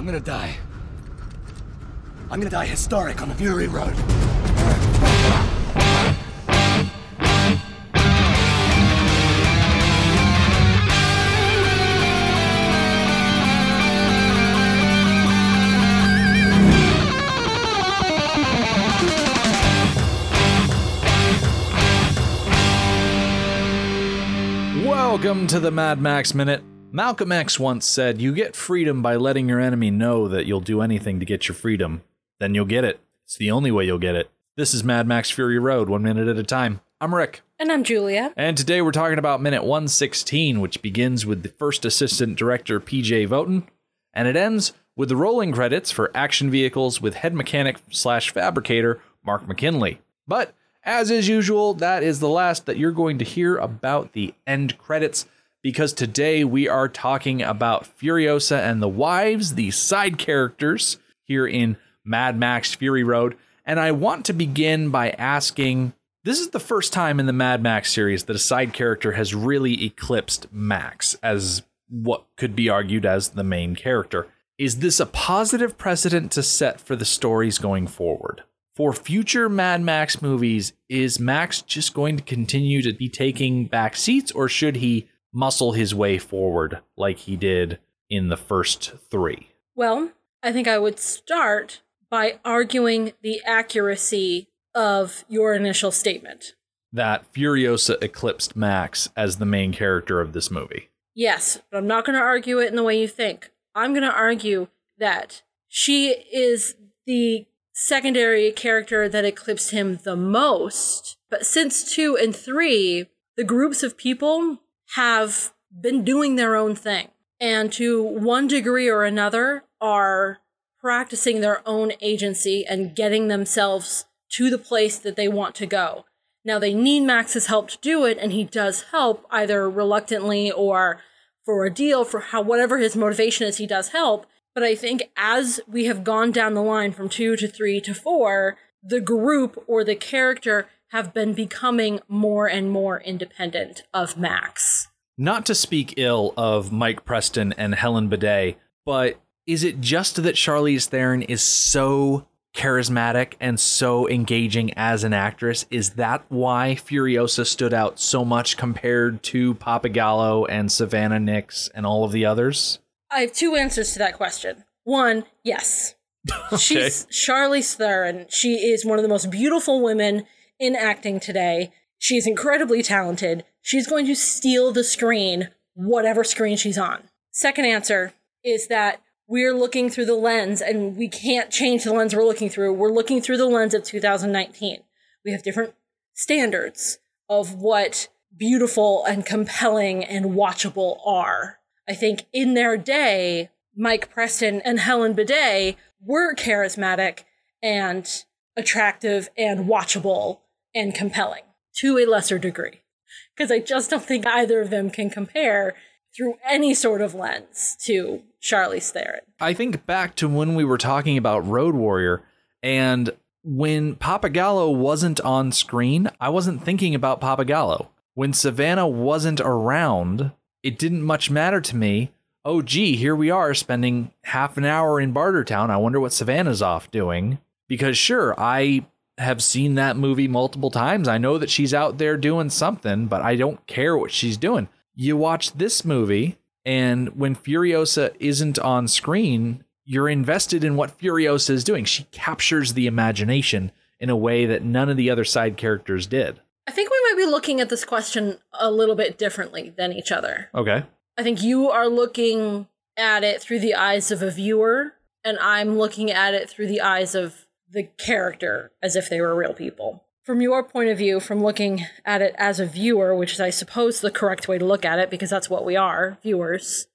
I'm gonna die. I'm gonna die historic on the Fury Road. Welcome to the Mad Max Minute. Malcolm X once said, You get freedom by letting your enemy know that you'll do anything to get your freedom. Then you'll get it. It's the only way you'll get it. This is Mad Max Fury Road, one minute at a time. I'm Rick. And I'm Julia. And today we're talking about minute 116, which begins with the first assistant director, PJ Voeten, and it ends with the rolling credits for action vehicles with head mechanic slash fabricator, Mark McKinley. But as is usual, that is the last that you're going to hear about the end credits because today we are talking about Furiosa and the wives, the side characters here in Mad Max Fury Road. And I want to begin by asking this is the first time in the Mad Max series that a side character has really eclipsed Max as what could be argued as the main character. Is this a positive precedent to set for the stories going forward? for future Mad Max movies, is Max just going to continue to be taking back seats, or should he muscle his way forward like he did in the first three? Well, I think I would start by arguing the accuracy of your initial statement. That Furiosa eclipsed Max as the main character of this movie. Yes, but I'm not going to argue it in the way you think. I'm going to argue that she is the secondary character that eclipsed him the most. But since two and three, the groups of people have been doing their own thing. And to one degree or another, are practicing their own agency and getting themselves to the place that they want to go. Now, they need Max's help to do it, and he does help either reluctantly or for a deal, for how whatever his motivation is, he does help. But I think as we have gone down the line from two to three to four, the group or the character have been becoming more and more independent of Max. Not to speak ill of Mike Preston and Helen Buday, but is it just that Charlize Theron is so charismatic and so engaging as an actress? Is that why Furiosa stood out so much compared to Pappagallo and Savannah Nix and all of the others? I have two answers to that question. One, yes. okay. She's Charlize Theron. She is one of the most beautiful women in acting today. She's incredibly talented. She's going to steal the screen, whatever screen she's on. Second answer is that we're looking through the lens and we can't change the lens we're looking through. We're looking through the lens of 2019. We have different standards of what beautiful and compelling and watchable are. I think in their day, Mike Preston and Helen Buday were charismatic and attractive and watchable and compelling to a lesser degree. Because I just don't think either of them can compare through any sort of lens to Charlize Theron. I think back to when we were talking about Road Warrior and when Pappagallo wasn't on screen, I wasn't thinking about Pappagallo. When Savannah wasn't around, it didn't much matter to me. Oh, gee, here we are spending half an hour in Bartertown. I wonder what Savannah's off doing. Because, sure, I have seen that movie multiple times. I know that she's out there doing something, but I don't care what she's doing. You watch this movie, and when Furiosa isn't on screen, you're invested in what Furiosa is doing. She captures the imagination in a way that none of the other side characters did. I think we might be looking at this question a little bit differently than each other. Okay. I think you are looking at it through the eyes of a viewer, and I'm looking at it through the eyes of the character as if they were real people. From your point of view, from looking at it as a viewer, which is, I suppose, the correct way to look at it because that's what we are, viewers,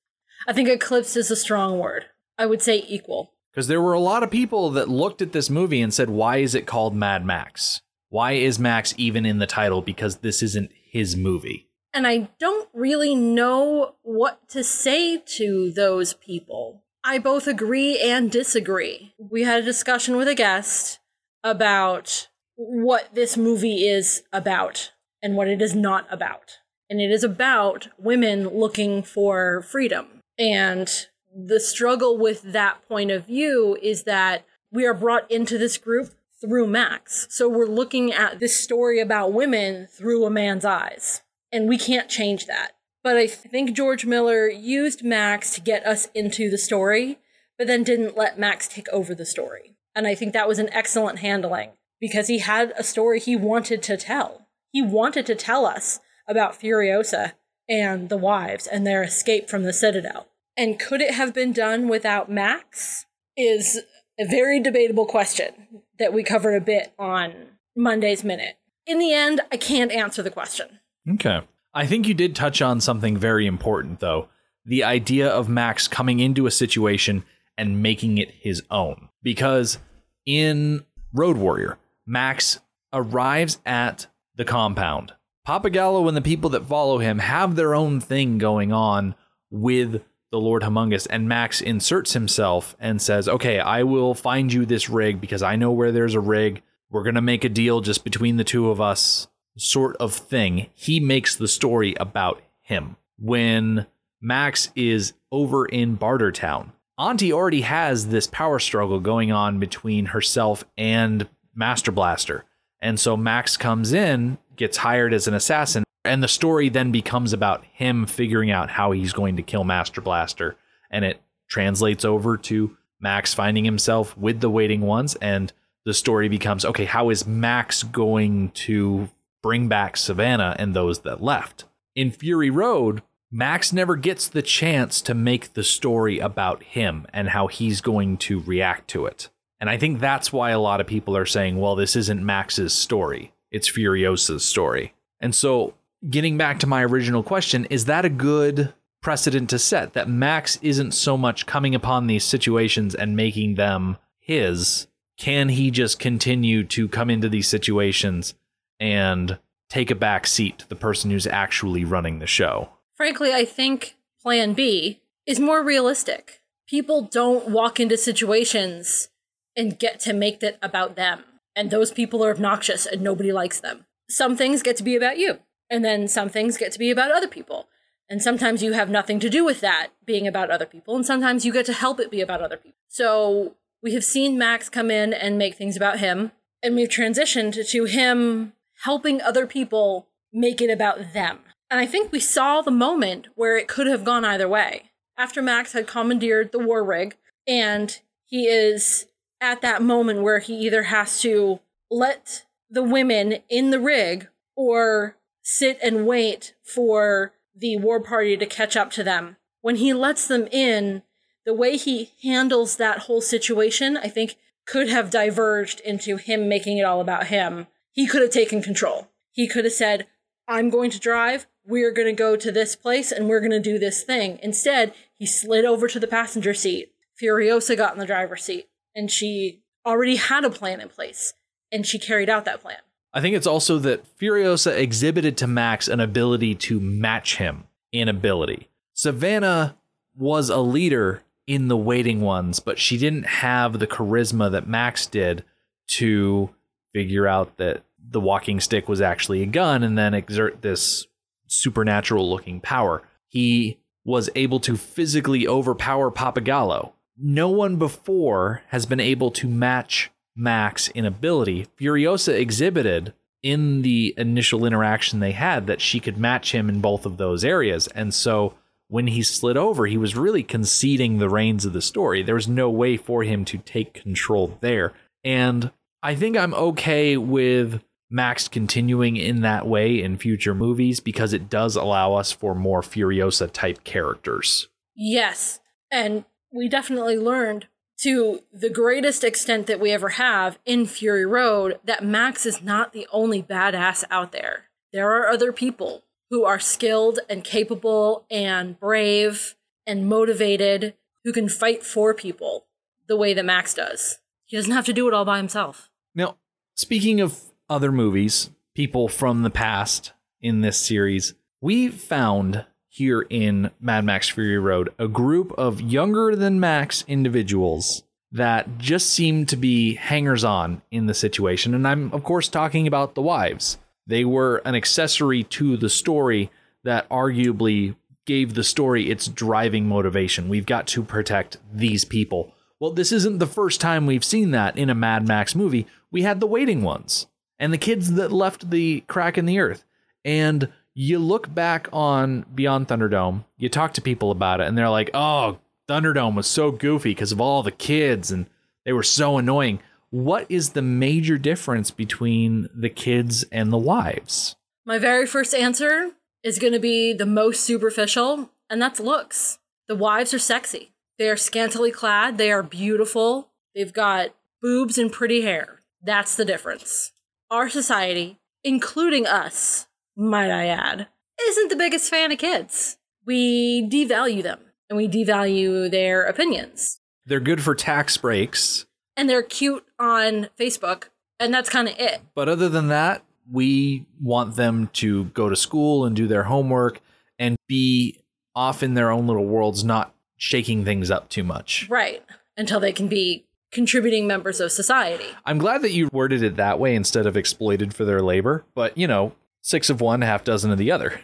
I think eclipse is a strong word. I would say equal. Because there were a lot of people that looked at this movie and said, why is it called Mad Max? Why is Max even in the title? Because this isn't his movie. And I don't really know what to say to those people. I both agree and disagree. We had a discussion with a guest about what this movie is about and what it is not about. And it is about women looking for freedom. And the struggle with that point of view is that we are brought into this group through Max. So we're looking at this story about women through a man's eyes. And we can't change that. But I think George Miller used Max to get us into the story, but then didn't let Max take over the story. And I think that was an excellent handling because he had a story he wanted to tell. He wanted to tell us about Furiosa and the wives and their escape from the Citadel. And could it have been done without Max? Is a very debatable question that we covered a bit on Monday's Minute. In the end, I can't answer the question. Okay. I think you did touch on something very important, though the idea of Max coming into a situation and making it his own. Because in Road Warrior, Max arrives at the compound. Pappagallo and the people that follow him have their own thing going on with the Lord Humongous, and Max inserts himself and says, Okay, I will find you this rig because I know where there's a rig. We're going to make a deal just between the two of us, sort of thing. He makes the story about him. When Max is over in Bartertown, Auntie already has this power struggle going on between herself and Master Blaster. And so Max comes in, gets hired as an assassin, and the story then becomes about him figuring out how he's going to kill Master Blaster. And it translates over to Max finding himself with the waiting ones. And the story becomes okay, how is Max going to bring back Savannah and those that left? In Fury Road, Max never gets the chance to make the story about him and how he's going to react to it. And I think that's why a lot of people are saying, well, this isn't Max's story, it's Furiosa's story. And so getting back to my original question, is that a good precedent to set that Max isn't so much coming upon these situations and making them his? Can he just continue to come into these situations and take a back seat to the person who's actually running the show? Frankly, I think plan B is more realistic. People don't walk into situations and get to make it about them. And those people are obnoxious and nobody likes them. Some things get to be about you. And then some things get to be about other people. And sometimes you have nothing to do with that being about other people. And sometimes you get to help it be about other people. So we have seen Max come in and make things about him. And we've transitioned to him helping other people make it about them. And I think we saw the moment where it could have gone either way. After Max had commandeered the war rig, and he is at that moment where he either has to let the women in the rig or sit and wait for the war party to catch up to them. When he lets them in, the way he handles that whole situation, I think, could have diverged into him making it all about him. He could have taken control. He could have said, I'm going to drive, we're going to go to this place, and we're going to do this thing. Instead, he slid over to the passenger seat. Furiosa got in the driver's seat, and she already had a plan in place, and she carried out that plan. I think it's also that Furiosa exhibited to Max an ability to match him in ability. Savannah was a leader in the waiting ones, but she didn't have the charisma that Max did to figure out that the walking stick was actually a gun and then exert this supernatural looking power. He was able to physically overpower Pappagallo. No one before has been able to match Max in ability, Furiosa exhibited in the initial interaction they had that she could match him in both of those areas. And so when he slid over, he was really conceding the reins of the story. There was no way for him to take control there. And I think I'm okay with Max continuing in that way in future movies because it does allow us for more Furiosa type characters. Yes. And we definitely learned to the greatest extent that we ever have in Fury Road that Max is not the only badass out there. There are other people who are skilled and capable and brave and motivated who can fight for people the way that Max does. He doesn't have to do it all by himself. Now, speaking of other movies, people from the past in this series, we found here in Mad Max Fury Road a group of younger than Max individuals that just seemed to be hangers on in the situation. And I'm, of course, talking about the wives. They were an accessory to the story that arguably gave the story its driving motivation. We've got to protect these people. Well, this isn't the first time we've seen that in a Mad Max movie. We had the waiting ones and the kids that left the crack in the earth. And you look back on Beyond Thunderdome, you talk to people about it, and they're like, oh, Thunderdome was so goofy because of all the kids and they were so annoying. What is the major difference between the kids and the wives? My very first answer is going to be the most superficial, and that's looks. The wives are sexy. They are scantily clad, they are beautiful, they've got boobs and pretty hair. That's the difference. Our society, including us, might I add, isn't the biggest fan of kids. We devalue them and we devalue their opinions. They're good for tax breaks. And they're cute on Facebook, and that's kind of it. But other than that, we want them to go to school and do their homework and be off in their own little worlds, not shaking things up too much. Right. Until they can be contributing members of society. I'm glad that you worded it that way instead of exploited for their labor, but you know, six of one, half dozen of the other.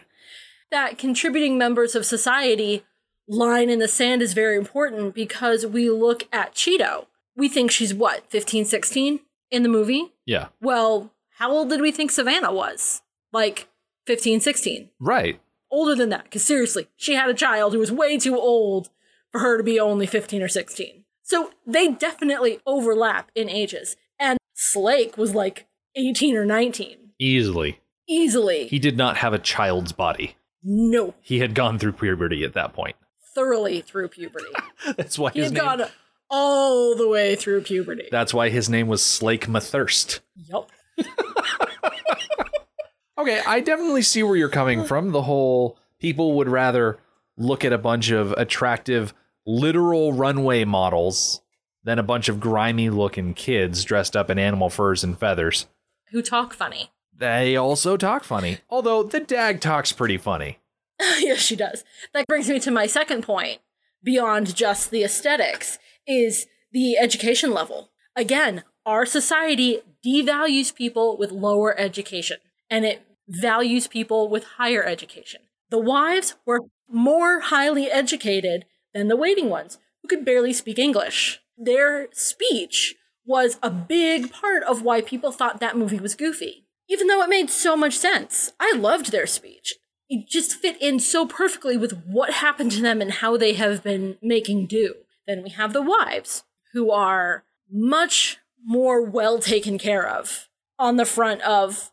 That contributing members of society line in the sand is very important because we look at Cheedo. We think she's what, 15, 16 in the movie? Yeah. Well, how old did we think Savannah was? Like 15, 16. Right. Older than that, because seriously, she had a child who was way too old for her to be only 15 or 16. So they definitely overlap in ages. And Slake was like 18 or 19. Easily. Easily. He did not have a child's body. No. He had gone through puberty at that point. Thoroughly through puberty. That's why he his name. gone all the way through puberty. That's why his name was Slake Mathirst. Yup. Okay, I definitely see where you're coming from. The whole people would rather look at a bunch of attractive literal runway models than a bunch of grimy looking kids dressed up in animal furs and feathers. Who talk funny. They also talk funny. Although the dag talks pretty funny. yes, she does. That brings me to my second point, beyond just the aesthetics, is the education level. Again, our society devalues people with lower education, and it values people with higher education. The wives were more highly educated than the waiting ones, who could barely speak English. Their speech was a big part of why people thought that movie was goofy. Even though it made so much sense, I loved their speech it just fit in so perfectly with what happened to them and how they have been making do. Then we have the wives, who are much more well taken care of on the front of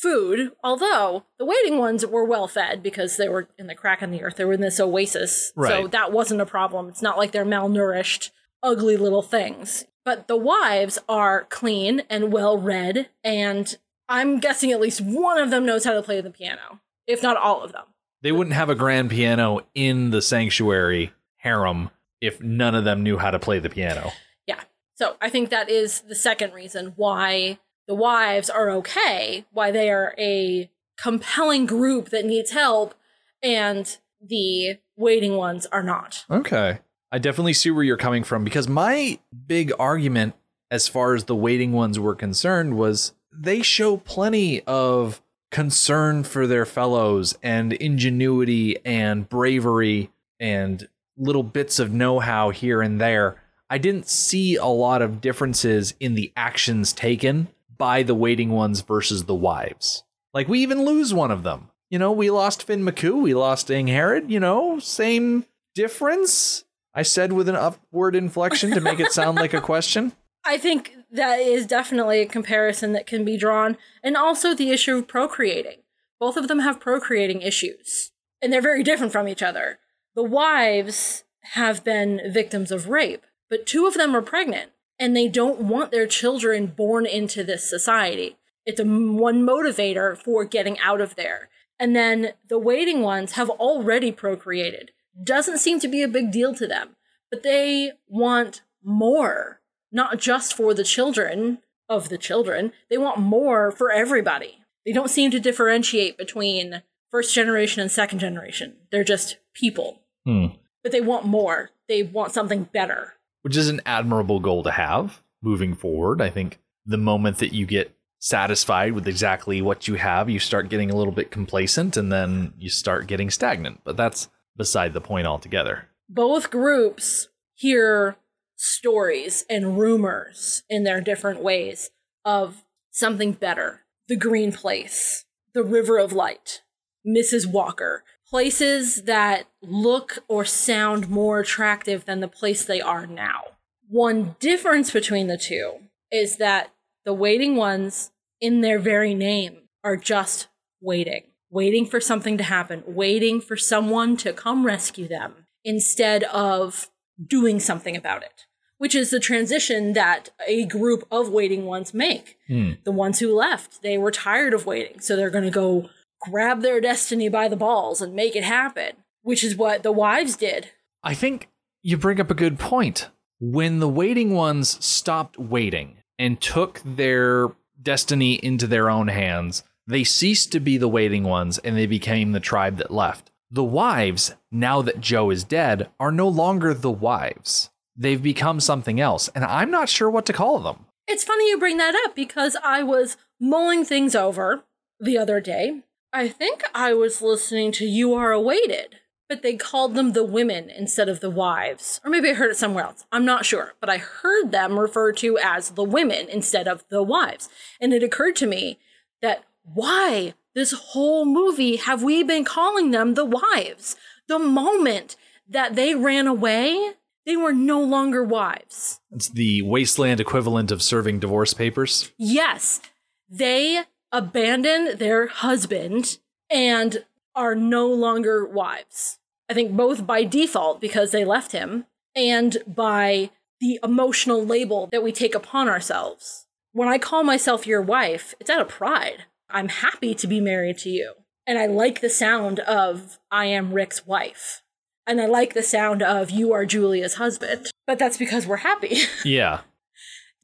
food, although the waiting ones were well fed because they were in the crack in the earth. They were in this oasis. So that wasn't a problem. It's not like they're malnourished, ugly little things. But the wives are clean and well read, and I'm guessing at least one of them knows how to play the piano, if not all of them. They wouldn't have a grand piano in the sanctuary harem if none of them knew how to play the piano. Yeah. So I think that is the second reason why the wives are okay, why they are a compelling group that needs help, and the waiting ones are not. Okay. I definitely see where you're coming from because my big argument, as far as the waiting ones were concerned, was they show plenty of concern for their fellows and ingenuity and bravery and little bits of know how here and there. I didn't see a lot of differences in the actions taken by the waiting ones versus the wives. Like, we even lose one of them. You know, we lost Finn McCoo, we lost Angharad, you know, same difference. I said with an upward inflection to make it sound like a question. I think that is definitely a comparison that can be drawn. And also the issue of procreating. Both of them have procreating issues, and they're very different from each other. The wives have been victims of rape, but two of them are pregnant, and they don't want their children born into this society. It's a one motivator for getting out of there. And then the waiting ones have already procreated. Doesn't seem to be a big deal to them, but they want more not just for the children of the children, they want more for everybody. They don't seem to differentiate between first generation and second generation. They're just people. Hmm. But they want more. They want something better. Which is an admirable goal to have moving forward. I think the moment that you get satisfied with exactly what you have, you start getting a little bit complacent and then you start getting stagnant. But that's beside the point altogether. Both groups hear stories and rumors in their different ways of something better. The Green Place, the River of Light, Mrs. Walker, places that look or sound more attractive than the place they are now. One difference between the two is that the waiting ones, in their very name, are just waiting, waiting for something to happen, waiting for someone to come rescue them instead of doing something about it, which is the transition that a group of waiting ones make. Hmm. The ones who left, they were tired of waiting, so they're going to go grab their destiny by the balls and make it happen, which is what the wives did. I think you bring up a good point. When the waiting ones stopped waiting and took their destiny into their own hands, they ceased to be the waiting ones and they became the tribe that left. The wives, now that Joe is dead, are no longer the wives. They've become something else, and I'm not sure what to call them. It's funny you bring that up because I was mulling things over the other day. I think I was listening to You Are Awaited, but they called them the women instead of the wives. Or maybe I heard it somewhere else. I'm not sure, but I heard them referred to as the women instead of the wives. And it occurred to me that why this whole movie have we been calling them the wives? The moment that they ran away, they were no longer wives. It's the wasteland equivalent of serving divorce papers. Yes, they abandoned their husband and are no longer wives. I think both by default because they left him and by the emotional label that we take upon ourselves. When I call myself your wife, it's out of pride. I'm happy to be married to you. And I like the sound of I am Rick's wife. And I like the sound of you are Julia's husband. But that's because we're happy. Yeah.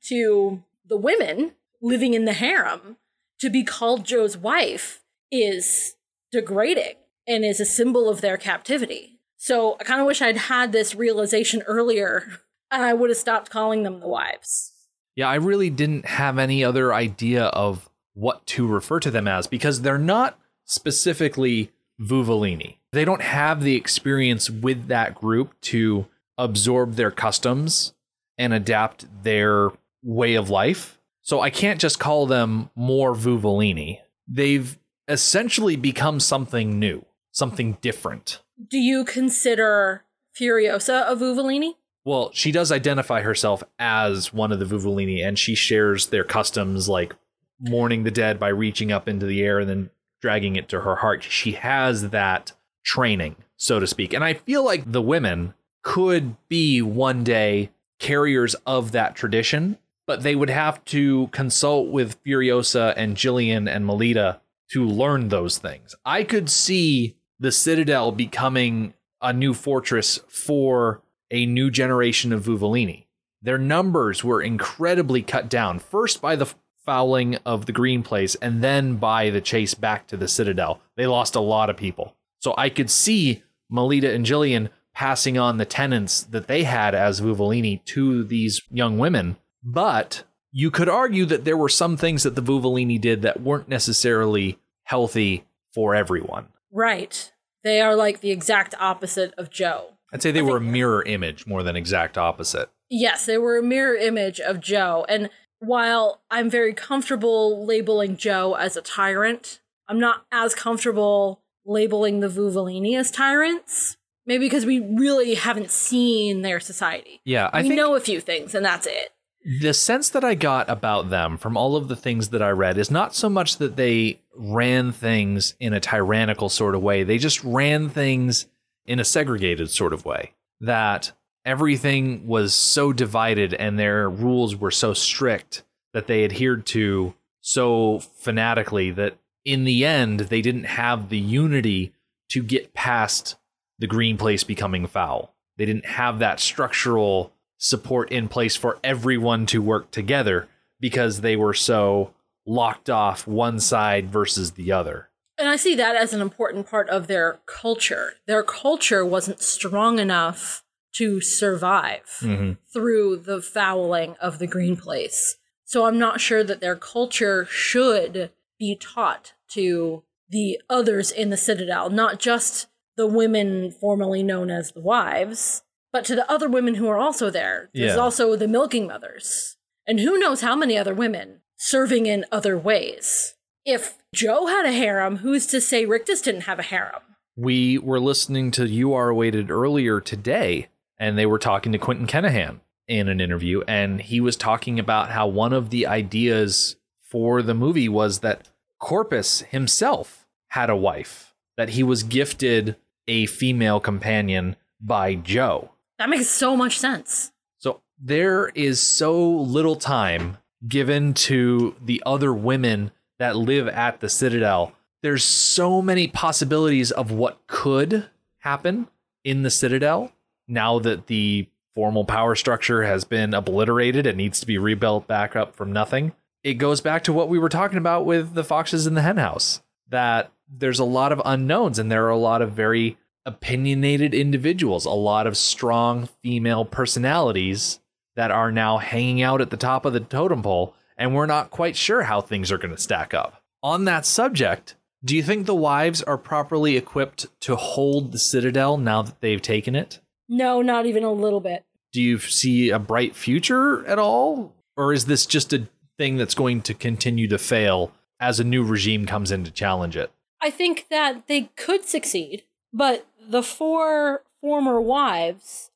to the women living in the harem, to be called Joe's wife is degrading and is a symbol of their captivity. So I kind of wish I'd had this realization earlier and I would have stopped calling them the wives. Yeah, I really didn't have any other idea of what to refer to them as because they're not specifically Vuvalini. They don't have the experience with that group to absorb their customs and adapt their way of life. So I can't just call them more Vuvalini. They've essentially become something new, something different. Do you consider Furiosa a Vuvalini? Well, she does identify herself as one of the Vuvalini, and she shares their customs like mourning the dead by reaching up into the air and then dragging it to her heart. She has that training, so to speak. And I feel like the women could be one day carriers of that tradition, but they would have to consult with Furiosa and Jillian and Melita to learn those things. I could see the Citadel becoming a new fortress for a new generation of Vuvalini. Their numbers were incredibly cut down, first by the fouling of the Green Place and then by the chase back to the Citadel. They lost a lot of people. So I could see Melita and Jillian passing on the tenets that they had as Vuvalini to these young women. But you could argue that there were some things that the Vuvalini did that weren't necessarily healthy for everyone. Right. They are like the exact opposite of Joe. I'd say they were a mirror image more than exact opposite. Yes, they were a mirror image of Joe. And while I'm very comfortable labeling Joe as a tyrant, I'm not as comfortable labeling the Vuvalini as tyrants. Maybe because we really haven't seen their society. Yeah, I we think know a few things, and that's it. The sense that I got about them from all of the things that I read is not so much that they ran things in a tyrannical sort of way. They just ran things in a segregated sort of way. That everything was so divided and their rules were so strict that they adhered to so fanatically that in the end they didn't have the unity to get past the green place becoming foul. They didn't have that structural support in place for everyone to work together because they were so locked off one side versus the other. And I see that as an important part of their culture. Their culture wasn't strong enough to survive mm-hmm. through the fouling of the green place. So I'm not sure that their culture should be taught to the others in the Citadel, not just the women formerly known as the wives, but to the other women who are also there. There's Yeah. also the milking mothers. And who knows how many other women serving in other ways. If Joe had a harem, who's to say Rictus didn't have a harem? We were listening to You Are Awaited earlier today, and they were talking to Quentin Kenihan in an interview, and he was talking about how one of the ideas for the movie was that Corpus himself had a wife, that he was gifted a female companion by Joe. That makes so much sense. So there is so little time given to the other women that live at the Citadel. There's so many possibilities of what could happen in the Citadel now that the formal power structure has been obliterated and needs to be rebuilt back up from nothing. It goes back to what we were talking about with the foxes in the henhouse that there's a lot of unknowns and there are a lot of very opinionated individuals, a lot of strong female personalities that are now hanging out at the top of the totem pole, and we're not quite sure how things are going to stack up. On that subject, do you think the wives are properly equipped to hold the Citadel now that they've taken it? No, not even a little bit. Do you see a bright future at all? Or is this just a thing that's going to continue to fail as a new regime comes in to challenge it? I think that they could succeed, but the four former wives,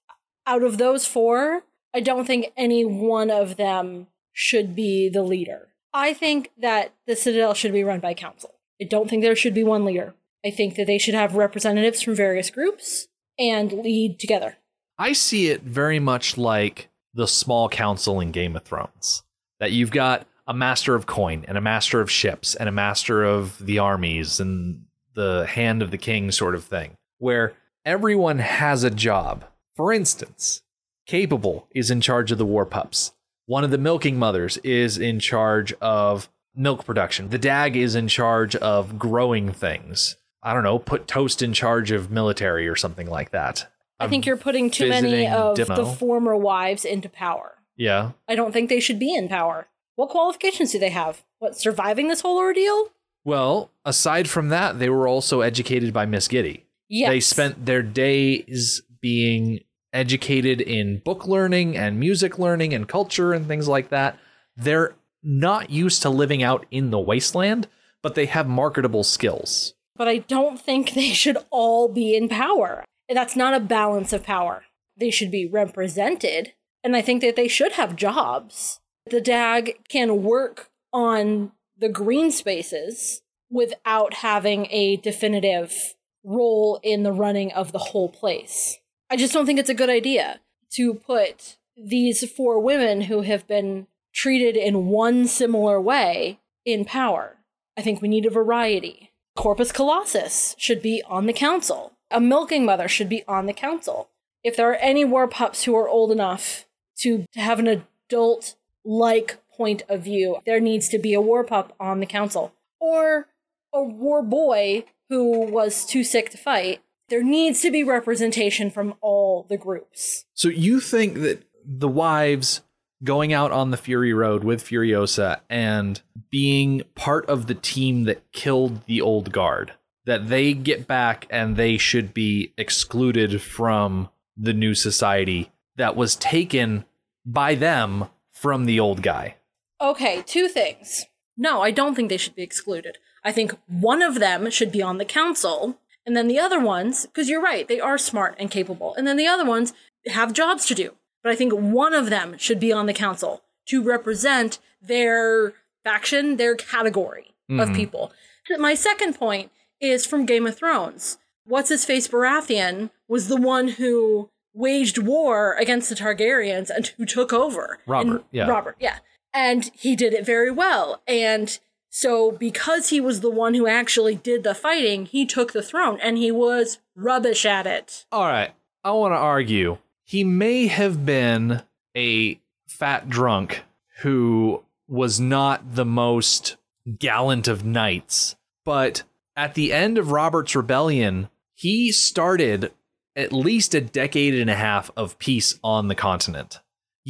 out of those four, I don't think any one of them should be the leader. I think that the Citadel should be run by council. I don't think there should be one leader. I think that they should have representatives from various groups and lead together. I see it very much like the small council in Game of Thrones. That you've got a master of coin and a master of ships and a master of the armies and the hand of the king sort of thing, where everyone has a job. For instance, Capable is in charge of the war pups. One of the milking mothers is in charge of milk production. The dag is in charge of growing things. I don't know, put Toast in charge of military or something like that. I think you're putting too many of demo. the former wives into power. Yeah. I don't think they should be in power. What qualifications do they have? What, surviving this whole ordeal? Well, aside from that, they were also educated by Miss Giddy. Yes. They spent their days being educated in book learning and music learning and culture and things like that. They're not used to living out in the wasteland, but they have marketable skills. but I don't think they should all be in power. That's not a balance of power. They should be represented, and I think that they should have jobs. The DAG can work on the green spaces without having a definitive role in the running of the whole place. I just don't think it's a good idea to put these four women who have been treated in one similar way in power. I think we need a variety. Corpus Colossus should be on the council. A milking mother should be on the council. If there are any war pups who are old enough to, have an adult like point of view, there needs to be a war pup on the council. Or a war boy who was too sick to fight. There needs to be representation from all the groups. So you think that the wives going out on the Fury Road with Furiosa and being part of the team that killed the old guard, that they get back and they should be excluded from the new society that was taken by them from the old guy. Okay, two things. No, I don't think they should be excluded. I think one of them should be on the council, and then the other ones, because you're right, they are smart and capable, and then the other ones have jobs to do. But I think one of them should be on the council to represent their faction, their category of mm-hmm. people. My second point is from Game of Thrones. What's his face Baratheon was the one who waged war against the Targaryens and who took over. Robert, And- yeah. Robert, yeah. And he did it very well. And so because he was the one who actually did the fighting, he took the throne and he was rubbish at it. All right. I want to argue. He may have been a fat drunk who was not the most gallant of knights, but at the end of Robert's rebellion, he started at least a decade and a half of peace on the continent.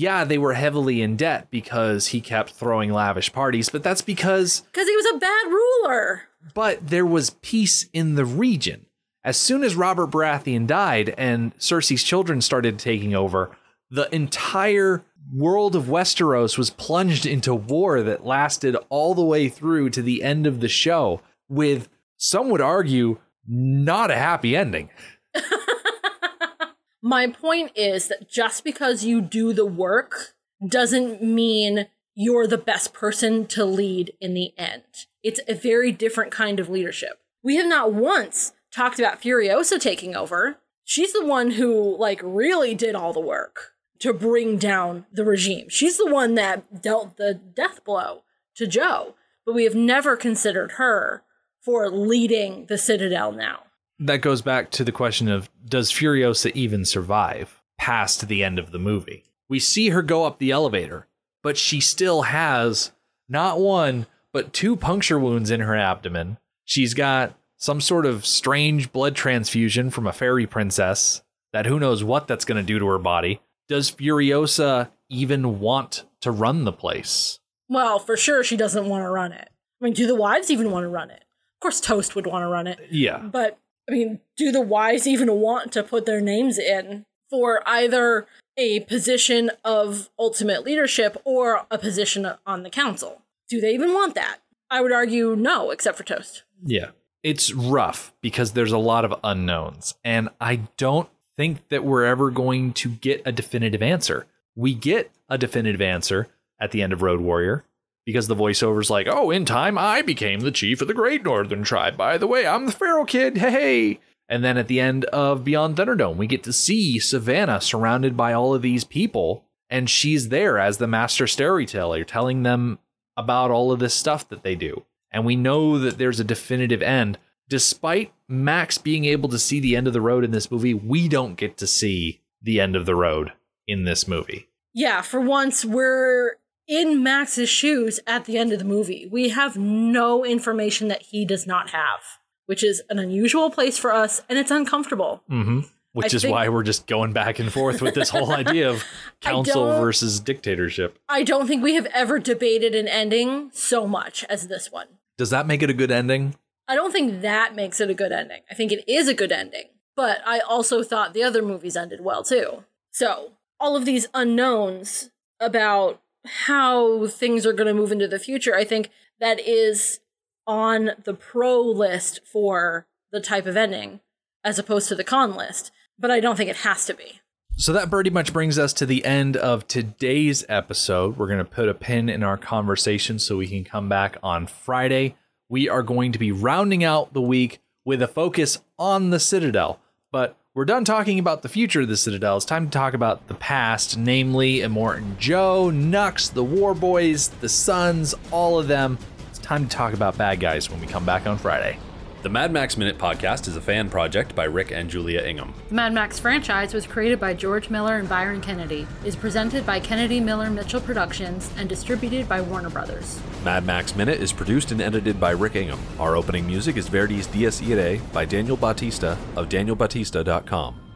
Yeah, they were heavily in debt because he kept throwing lavish parties, but that's because Because he was a bad ruler. but there was peace in the region. as soon as Robert Baratheon died and Cersei's children started taking over, the entire world of Westeros was plunged into war that lasted all the way through to the end of the show, with some would argue not a happy ending. My point is that just because you do the work doesn't mean you're the best person to lead in the end. It's a very different kind of leadership. We have not once talked about Furiosa taking over. She's the one who like really did all the work to bring down the regime. She's the one that dealt the death blow to Joe, but we have never considered her for leading the Citadel now. That goes back to the question of does Furiosa even survive past the end of the movie? We see her go up the elevator, but she still has not one, but two puncture wounds in her abdomen. She's got some sort of strange blood transfusion from a fairy princess that who knows what that's going to do to her body. Does Furiosa even want to run the place? Well, for sure, she doesn't want to run it. I mean, do the wives even want to run it? Of course, Toast would want to run it. Yeah. But, I mean, do the wives even want to put their names in for either a position of ultimate leadership or a position on the council? Do they even want that? I would argue no, except for Toast. Yeah. It's rough because there's a lot of unknowns. And I don't think that we're ever going to get a definitive answer. We get a definitive answer at the end of Road Warrior because the voiceover's like, oh, in time, I became the chief of the Great Northern Tribe. By the way, I'm the Feral Kid. Hey. And then at the end of Beyond Thunderdome, we get to see Savannah surrounded by all of these people, and she's there as the master storyteller, telling them about all of this stuff that they do. And we know that there's a definitive end. Despite Max being able to see the end of the road in this movie, we don't get to see the end of the road in this movie. Yeah, for once, we're in Max's shoes at the end of the movie. We have no information that he does not have, which is an unusual place for us, and it's uncomfortable. Mm-hmm. Which I is think- why we're just going back and forth with this whole idea of council versus dictatorship. I don't think we have ever debated an ending so much as this one. Does that make it a good ending? I don't think that makes it a good ending. I think it is a good ending, but I also thought the other movies ended well too. So, all of these unknowns about how things are going to move into the future, I think that is on the pro list for the type of ending as opposed to the con list, but I don't think it has to be. So that pretty much brings us to the end of today's episode. We're going to put a pin in our conversation so we can come back on Friday. We are going to be rounding out the week with a focus on the Citadel. But we're done talking about the future of the Citadel. It's time to talk about the past, namely Immortan Joe, Nux, the War Boys, the Sons, all of them. It's time to talk about bad guys when we come back on Friday. The Mad Max Minute podcast is a fan project by Rick and Julia Ingham. The Mad Max franchise was created by George Miller and Byron Kennedy, is presented by Kennedy Miller Mitchell Productions, and distributed by Warner Brothers. Mad Max Minute is produced and edited by Rick Ingham. Our opening music is Verdi's Dies Irae by Daniel Bautista of danielbautista.com.